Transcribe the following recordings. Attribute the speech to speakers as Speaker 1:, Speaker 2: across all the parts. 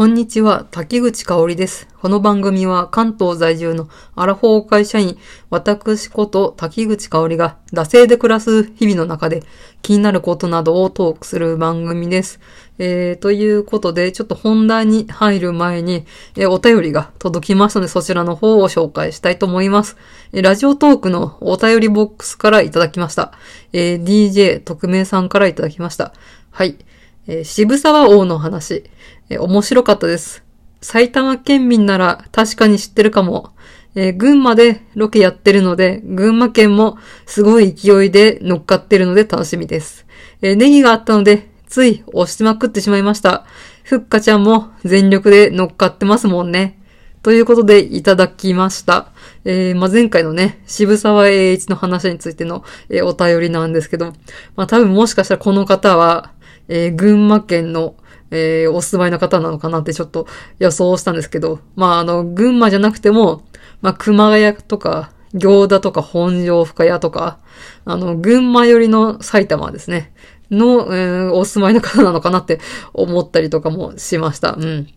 Speaker 1: こんにちは、滝口香織です。この番組は関東在住のアラフォー会社員、私こと滝口香織が惰性で暮らす日々の中で気になることなどをトークする番組です。えー、ということで、ちょっと本題に入る前に、えーお便りが届きましたので、そちらの方を紹介したいと思います。えーラジオトークのお便りボックスからいただきました。えー DJ 特命さんからいただきました。はい。えー渋沢王の話、えー面白かったです。埼玉県民なら確かに知ってるかも。えー群馬でロケやってるので、群馬県もすごい勢いで乗っかってるので楽しみです。えーネギがあったので、つい押しまくってしまいました。ふっかちゃんも全力で乗っかってますもんね。ということでいただきました。えーまあ、前回のね、渋沢栄一の話についての、えーお便りなんですけど、まあ、多分もしかしたらこの方は、えー群馬県の、えーお住まいの方なのかなってちょっと予想したんですけど、まあ、あの、群馬じゃなくても、まあ、熊谷とか、行田とか本庄深谷とか、あの、群馬寄りの埼玉ですね。の、えーお住まいの方なのかなって思ったりとかもしました。うん。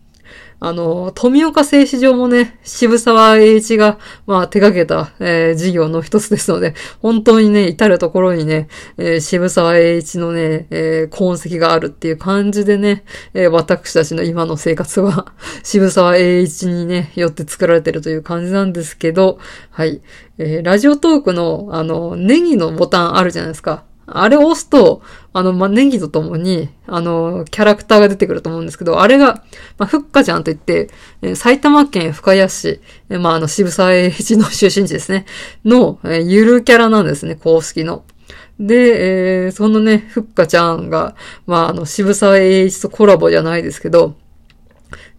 Speaker 1: あの、富岡製糸場もね、渋沢栄一が、まあ、手掛けた、えー事業の一つですので、本当にね、至るところにね、えー渋沢栄一のね、えー痕跡があるっていう感じでね、えー私たちの今の生活は、渋沢栄一にね、よって作られてるという感じなんですけど、はい。えーラジオトークの、あの、ネギのボタンあるじゃないですか。あれを押すと、あの、まあ、ネギとともに、あの、キャラクターが出てくると思うんですけど、あれが、まあ、ふっかちゃんといって、えー埼玉県深谷市、えーまあ、あの、渋沢栄一の出身地ですね、の、えーゆるキャラなんですね、公式の。で、えーそのね、ふっかちゃんが、まあ、あの、渋沢栄一とコラボじゃないですけど、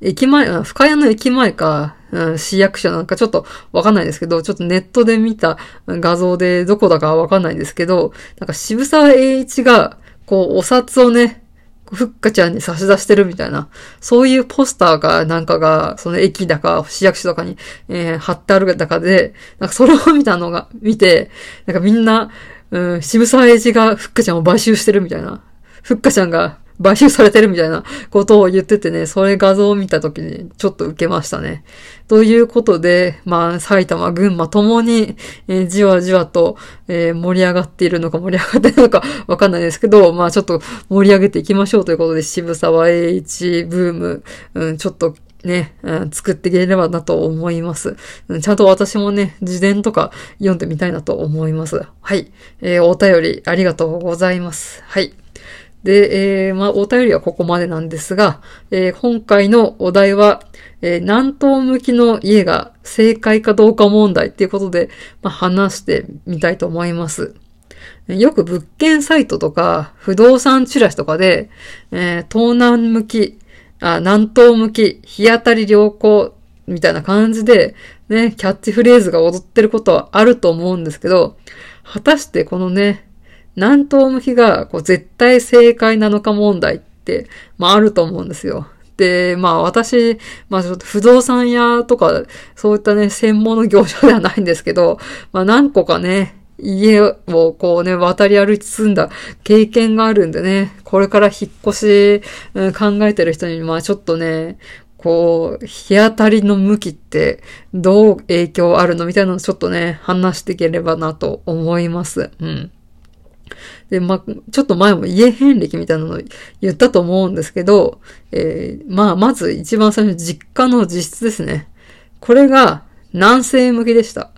Speaker 1: 駅前、深谷の駅前か、うん市役所なんかちょっとわかんないですけど、ちょっとネットで見た画像でどこだかわかんないんですけど、なんか渋沢栄一が、こう、お札をね、ふっかちゃんに差し出してるみたいな、そういうポスターが、なんかが、その駅だか、市役所とかに、えー貼ってあるだかで、なんかそれを見たのが、見て、なんかみんな、うん、渋沢栄一がふっかちゃんを買収してるみたいな、ふっかちゃんが買収されてるみたいなことを言っててね、それ画像を見たときにちょっと受けましたね。ということで、まあ、埼玉、群馬ともに、えーじわじわと、えー盛り上がっているのか盛り上がっているのかわかんないですけど、まあちょっと盛り上げていきましょうということで、渋沢栄一ブーム、うん、ちょっとね、うん作っていければなと思います。うんちゃんと私もね、自伝とか読んでみたいなと思います。はい。えーお便りありがとうございます。はい。で、えーまあ、お便りはここまでなんですが、えー今回のお題は、えー南東向きの家が正解かどうか問題っていうことで、まあ、話してみたいと思います。よく物件サイトとか、不動産チラシとかで、えー東南向き、あ、南東向き、日当たり良好、みたいな感じで、ね、キャッチフレーズが踊ってることはあると思うんですけど、果たしてこのね、南東向きがこう絶対正解なのか問題って、まああると思うんですよ。で、まあ私、まあちょっと不動産屋とか、そういったね、専門の業者ではないんですけど、まあ何個かね、家をこうね、渡り歩き進んだ経験があるんでね、これから引っ越し、うん考えてる人に、まあちょっとね、こう、日当たりの向きってどう影響あるのみたいなのをちょっとね、話していければなと思います。うん。で、まあ、ちょっと前も家遍歴みたいなの言ったと思うんですけど、えーまあ、まず一番最初実家の自室ですね。これが南西向きでした。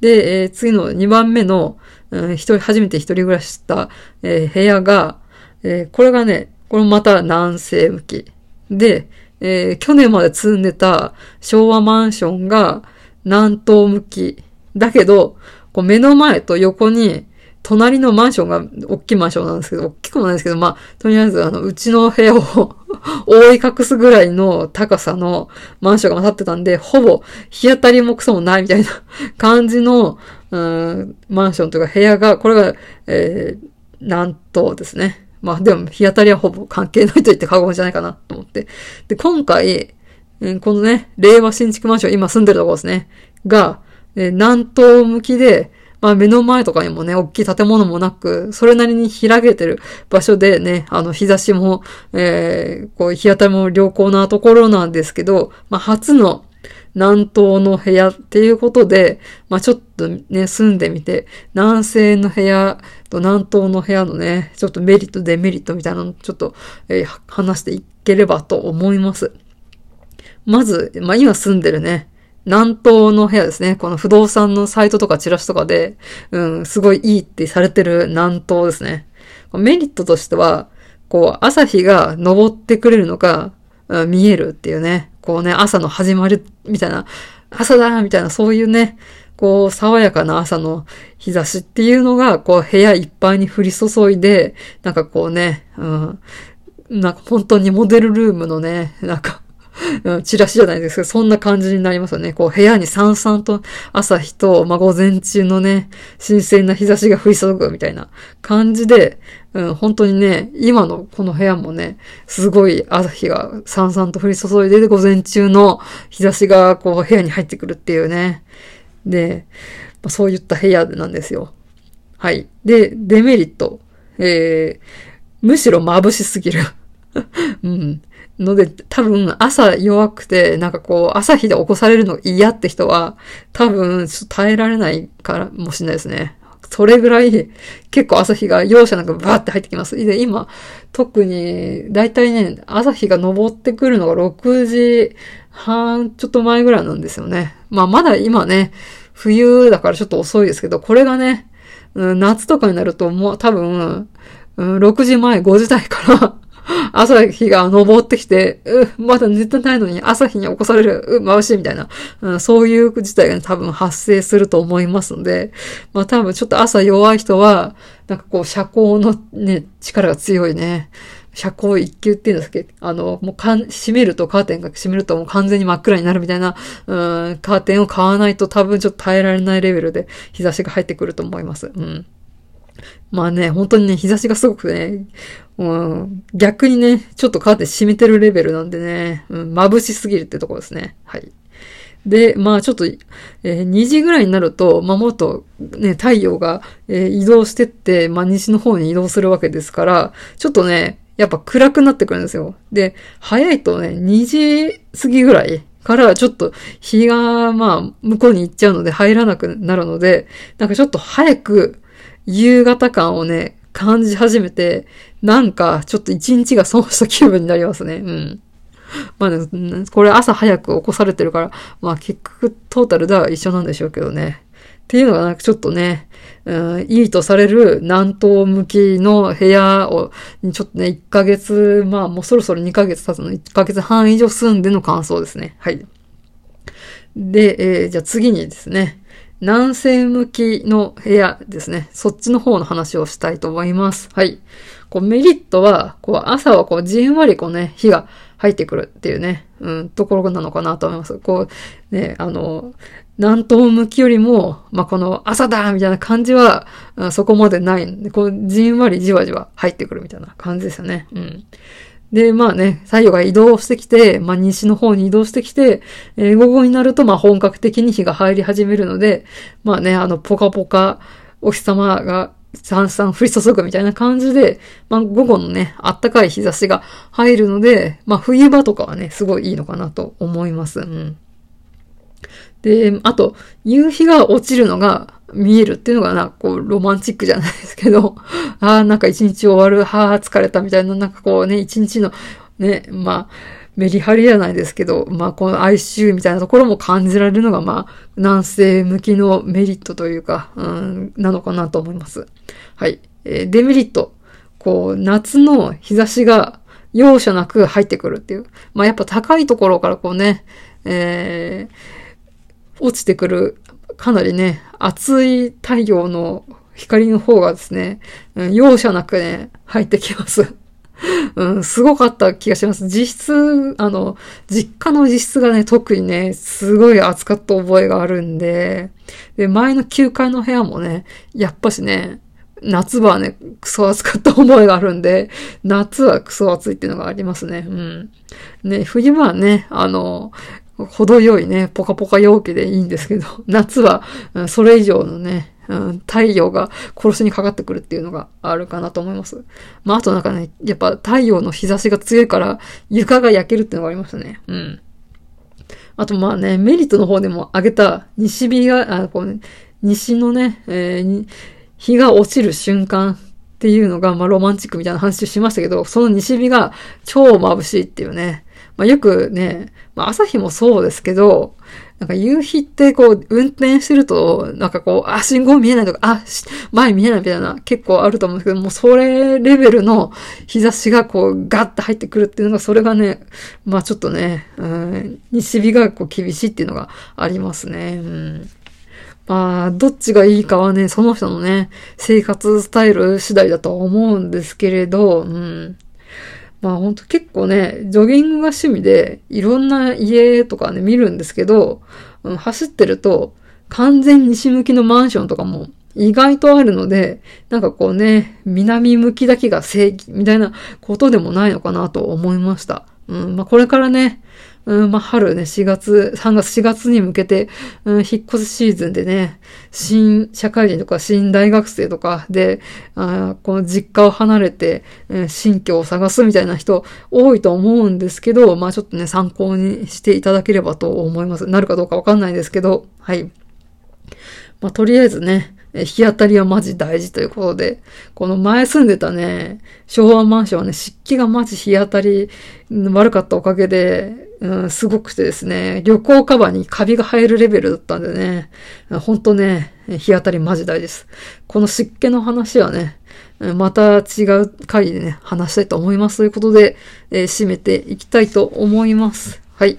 Speaker 1: で、えー次の2番目の、うん一人、初めて一人暮らしした、えー部屋が、えーこれがね、これもまた南西向き。で、えー去年まで住んでた昭和マンションが南東向き。だけど、こう目の前と横に、隣のマンションが、大きいマンションなんですけど、大きくもないですけど、まあ、とりあえず、あの、うちの部屋を覆い隠すぐらいの高さのマンションが建ってたんで、ほぼ 日当たりもクソもないみたいな感じの、うん、マンションというか部屋が、これが、えー、南東ですね。まあでも日当たりはほぼ関係ないと言って過言じゃないかなと思って。で、今回、うんこのね、令和新築マンション、今住んでるところですね。が、えー南東向きで、まあ目の前とかにもね、大きい建物もなく、それなりに開けてる場所でね、あの日差しも、えー、こう日当たりも良好なところなんですけど、まあ初の南東の部屋っていうことで、まあちょっとね、住んでみて、南西の部屋と南東の部屋のね、ちょっとメリット、デメリットみたいなのちょっと、えー、話していければと思います。まず、まあ今住んでるね、南東の部屋ですね。この不動産のサイトとかチラシとかで、うん、すごいいいってされてる南東ですね。メリットとしては、こう、朝日が昇ってくれるのが、うん、見えるっていうね。こうね、朝の始まりみたいな、朝だみたいな、そういうね、こう、爽やかな朝の日差しっていうのが、こう、部屋いっぱいに降り注いで、なんかこうね、うん、なんか本当にモデルルームのね、なんか、チラシじゃないですけど、そんな感じになりますよね。こう、部屋にさんさんと朝日と、まあ、午前中のね、新鮮な日差しが降り注ぐみたいな感じで、うん、本当にね、今のこの部屋もね、すごい朝日がさんさんと降り注いで、で、午前中の日差しがこう部屋に入ってくるっていうね。で、まあ、そういった部屋なんですよ。はい。で、デメリット。えー、むしろ眩しすぎる。うん。ので、多分朝弱くて、なんかこう、朝日で起こされるの嫌って人は、多分耐えられないからもしれないですね。それぐらい、結構朝日が容赦なくバーって入ってきます。で、今、特に、だいたいね、朝日が昇ってくるのが6時半ちょっと前ぐらいなんですよね。まあまだ今ね、冬だからちょっと遅いですけど、これがね、夏とかになるともう多分、6時前、5時台から 朝日が昇ってきて、う、まだ寝てないのに朝日に起こされる、う、眩しいみたいな、うん、そういう事態が、ね、多分発生すると思いますので、まあ多分ちょっと朝弱い人は、なんかこう、遮光のね、力が強いね、遮光一級っていうんですけ？ど、あの、もうかん、閉めるとカーテンが閉めるともう完全に真っ暗になるみたいな、うん、カーテンを買わないと多分ちょっと耐えられないレベルで日差しが入ってくると思います。うん。まあね、本当にね、日差しがすごくね、うん、逆にね、ちょっとカーテン閉めてるレベルなんでね、うん、眩しすぎるってところですね。はい。で、まあちょっと、えー、2時ぐらいになると、まあもっとね、太陽が、えー、移動してって、まあ西の方に移動するわけですから、ちょっとね、やっぱ暗くなってくるんですよ。で、早いとね、2時過ぎぐらいからちょっと日が、まあ向こうに行っちゃうので入らなくなるので、なんかちょっと早く夕方感をね、感じ始めて、なんかちょっと一日が損した気分になりますね。うん。まあね、これ朝早く起こされてるから、まあ結局トータルでは一緒なんでしょうけどね。っていうのがなんかちょっとね、うん、いいとされる南東向きの部屋を、ちょっとね、1ヶ月、まあもうそろそろ2ヶ月経つの、1ヶ月半以上住んでの感想ですね。はい。で、えー、じゃあ次にですね、南西向きの部屋ですね。そっちの方の話をしたいと思います。はい。こうメリットは、こう朝はこうじんわりこうね、火が入ってくるっていうね、うん、ところなのかなと思います。こう、ね、あの、南東向きよりも、まあ、この朝だみたいな感じは、そこまでないんで、こう、じんわりじわじわ入ってくるみたいな感じですよね。うん。で、まあね、太陽が移動してきて、まあ西の方に移動してきて、えー、午後になるとまあ本格的に日が入り始めるので、まあね、あの、ポカポカ、お日様がさんさん降り注ぐみたいな感じで、まあ午後のね、あったかい日差しが入るので、まあ冬場とかはね、すごいいいのかなと思います。うん。で、あと、夕日が落ちるのが見えるっていうのがな、こう、ロマンチックじゃないですけど、ああ、なんか一日終わる、はあ、疲れたみたいな、なんかこうね、一日の、ね、まあ、メリハリじゃないですけど、まあ、この哀愁みたいなところも感じられるのが、まあ、南西向きのメリットというか、うん、なのかなと思います。はい。えー、デメリット。こう、夏の日差しが容赦なく入ってくるっていう。まあ、やっぱ高いところからこうね、えー、落ちてくる、かなりね、熱い太陽の光の方がですね、うん、容赦なくね、入ってきます。うん、すごかった気がします。実質、あの、実家の実質がね、特にね、すごい暑かった覚えがあるんで、で、前の9階の部屋もね、やっぱしね、夏場はね、クソ暑かった覚えがあるんで、夏はクソ暑いっていうのがありますね。うん。ね、冬場はね、あの、程よいね、ポカポカ陽気でいいんですけど、夏は、それ以上のね、うん、太陽が殺しにかかってくるっていうのがあるかなと思います。まあ、あとなんかね、やっぱ太陽の日差しが強いから床が焼けるっていうのがありましたね。うん。あとまあね、メリットの方でも挙げた西日が、あこうね、西のね、えー、日が落ちる瞬間っていうのが、まあロマンチックみたいな話をしましたけど、その西日が超眩しいっていうね。まあよくね、まあ朝日もそうですけど、なんか夕日ってこう、運転してると、なんかこう、あ、信号見えないとか、あ、前見えないみたいな結構あると思うんですけどもう、それレベルの日差しがこう、ガッと入ってくるっていうのが、それがね、まあちょっとね、うん、西日がこう厳しいっていうのがありますね。うんまあ、どっちがいいかはね、その人のね、生活スタイル次第だと思うんですけれど、うん。まあほんと結構ね、ジョギングが趣味で、いろんな家とかね、見るんですけど、うん、走ってると、完全西向きのマンションとかも意外とあるので、なんかこうね、南向きだけが正義みたいなことでもないのかなと思いました。うん、まあこれからね、うん、まあ、春ね、4月、3月、4月に向けて、うん、引っ越すシーズンでね、新社会人とか新大学生とかで、あこの実家を離れて、うん、新居を探すみたいな人多いと思うんですけど、まあ、ちょっとね、参考にしていただければと思います。なるかどうかわかんないですけど、はい。まあ、とりあえずね、日当たりはマジ大事ということで、この前住んでたね、昭和マンションはね、湿気がマジ日当たり悪かったおかげで、うん、すごくてですね、旅行カバーにカビが生えるレベルだったんでね、ほんとね、日当たりマジ大事です。この湿気の話はね、また違う回でね、話したいと思います。ということで、えー、締めていきたいと思います。はい。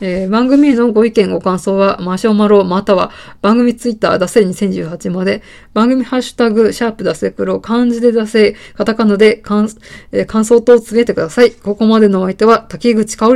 Speaker 1: えー、番組へのご意見ご感想は、マシュマロまたは番組ツイッター出せ2018まで、番組ハッシュタグ、シャープ出せ黒、漢字で出せ、カタカナで感,、えー、感想等をつぶえてください。ここまでのお相手は、竹口香り